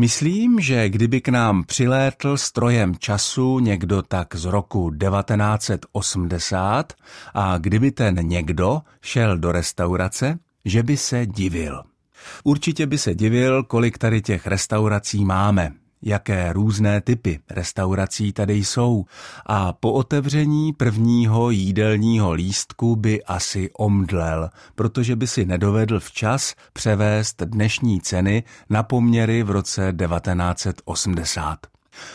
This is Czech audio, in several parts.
Myslím, že kdyby k nám přilétl strojem času někdo tak z roku 1980 a kdyby ten někdo šel do restaurace, že by se divil. Určitě by se divil, kolik tady těch restaurací máme, jaké různé typy restaurací tady jsou a po otevření prvního jídelního lístku by asi omdlel, protože by si nedovedl včas převést dnešní ceny na poměry v roce 1980.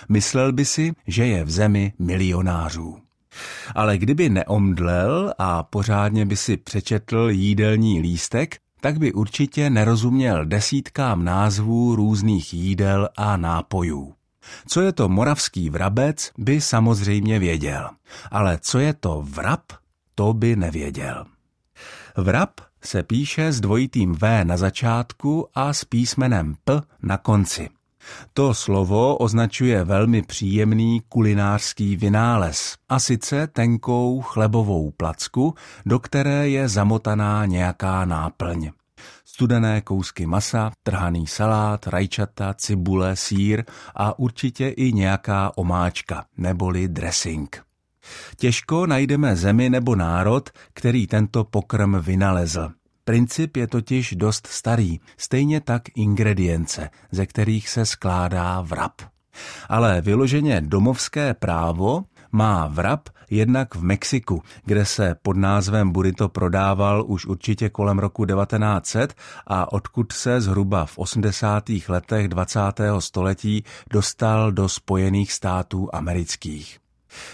Myslel by si, že je v zemi milionářů. Ale kdyby neomdlel a pořádně by si přečetl jídelní lístek, tak by určitě nerozuměl desítkám názvů různých jídel a nápojů. Co je to moravský vrabec, by samozřejmě věděl, ale co je to vrab, to by nevěděl. Vrab se píše s dvojitým V na začátku a s písmenem P na konci. To slovo označuje velmi příjemný kulinářský vynález, a sice tenkou chlebovou placku, do které je zamotaná nějaká náplň. Studené kousky masa, trhaný salát, rajčata, cibule, sír a určitě i nějaká omáčka, neboli dressing. Těžko najdeme zemi nebo národ, který tento pokrm vynalezl. Princip je totiž dost starý, stejně tak ingredience, ze kterých se skládá vrab. Ale vyloženě domovské právo má vrab jednak v Mexiku, kde se pod názvem burrito prodával už určitě kolem roku 1900 a odkud se zhruba v 80. letech 20. století dostal do Spojených států amerických.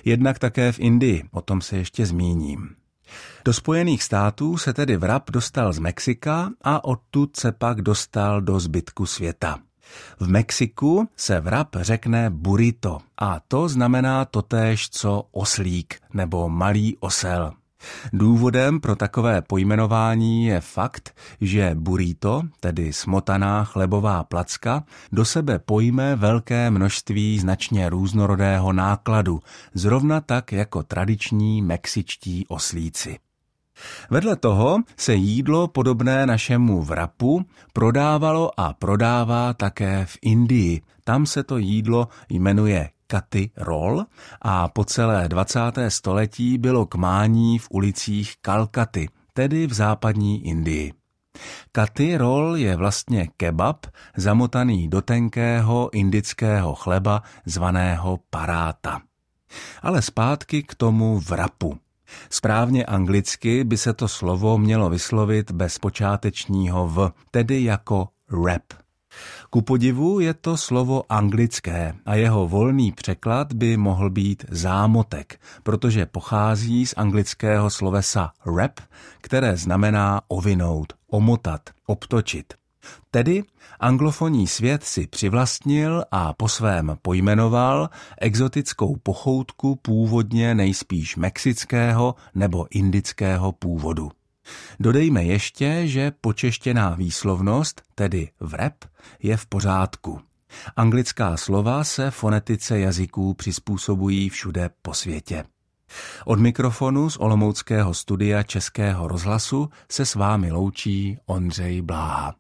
Jednak také v Indii, o tom se ještě zmíním. Do Spojených států se tedy vrab dostal z Mexika a odtud se pak dostal do zbytku světa. V Mexiku se vrab řekne burrito a to znamená totéž co oslík nebo malý osel. Důvodem pro takové pojmenování je fakt, že burrito, tedy smotaná chlebová placka, do sebe pojme velké množství značně různorodého nákladu, zrovna tak jako tradiční mexičtí oslíci. Vedle toho se jídlo podobné našemu vrapu prodávalo a prodává také v Indii. Tam se to jídlo jmenuje Katy Roll a po celé 20. století bylo k mání v ulicích Kalkaty, tedy v západní Indii. Katy roll je vlastně kebab zamotaný do tenkého indického chleba zvaného paráta. Ale zpátky k tomu vrapu. Správně anglicky by se to slovo mělo vyslovit bez počátečního v, tedy jako rap. Ku podivu je to slovo anglické a jeho volný překlad by mohl být zámotek, protože pochází z anglického slovesa wrap, které znamená ovinout, omotat, obtočit. Tedy anglofonní svět si přivlastnil a po svém pojmenoval exotickou pochoutku původně nejspíš mexického nebo indického původu. Dodejme ještě, že počeštěná výslovnost, tedy vrep, je v pořádku. Anglická slova se fonetice jazyků přizpůsobují všude po světě. Od mikrofonu z Olomouckého studia Českého rozhlasu se s vámi loučí Ondřej Bláha.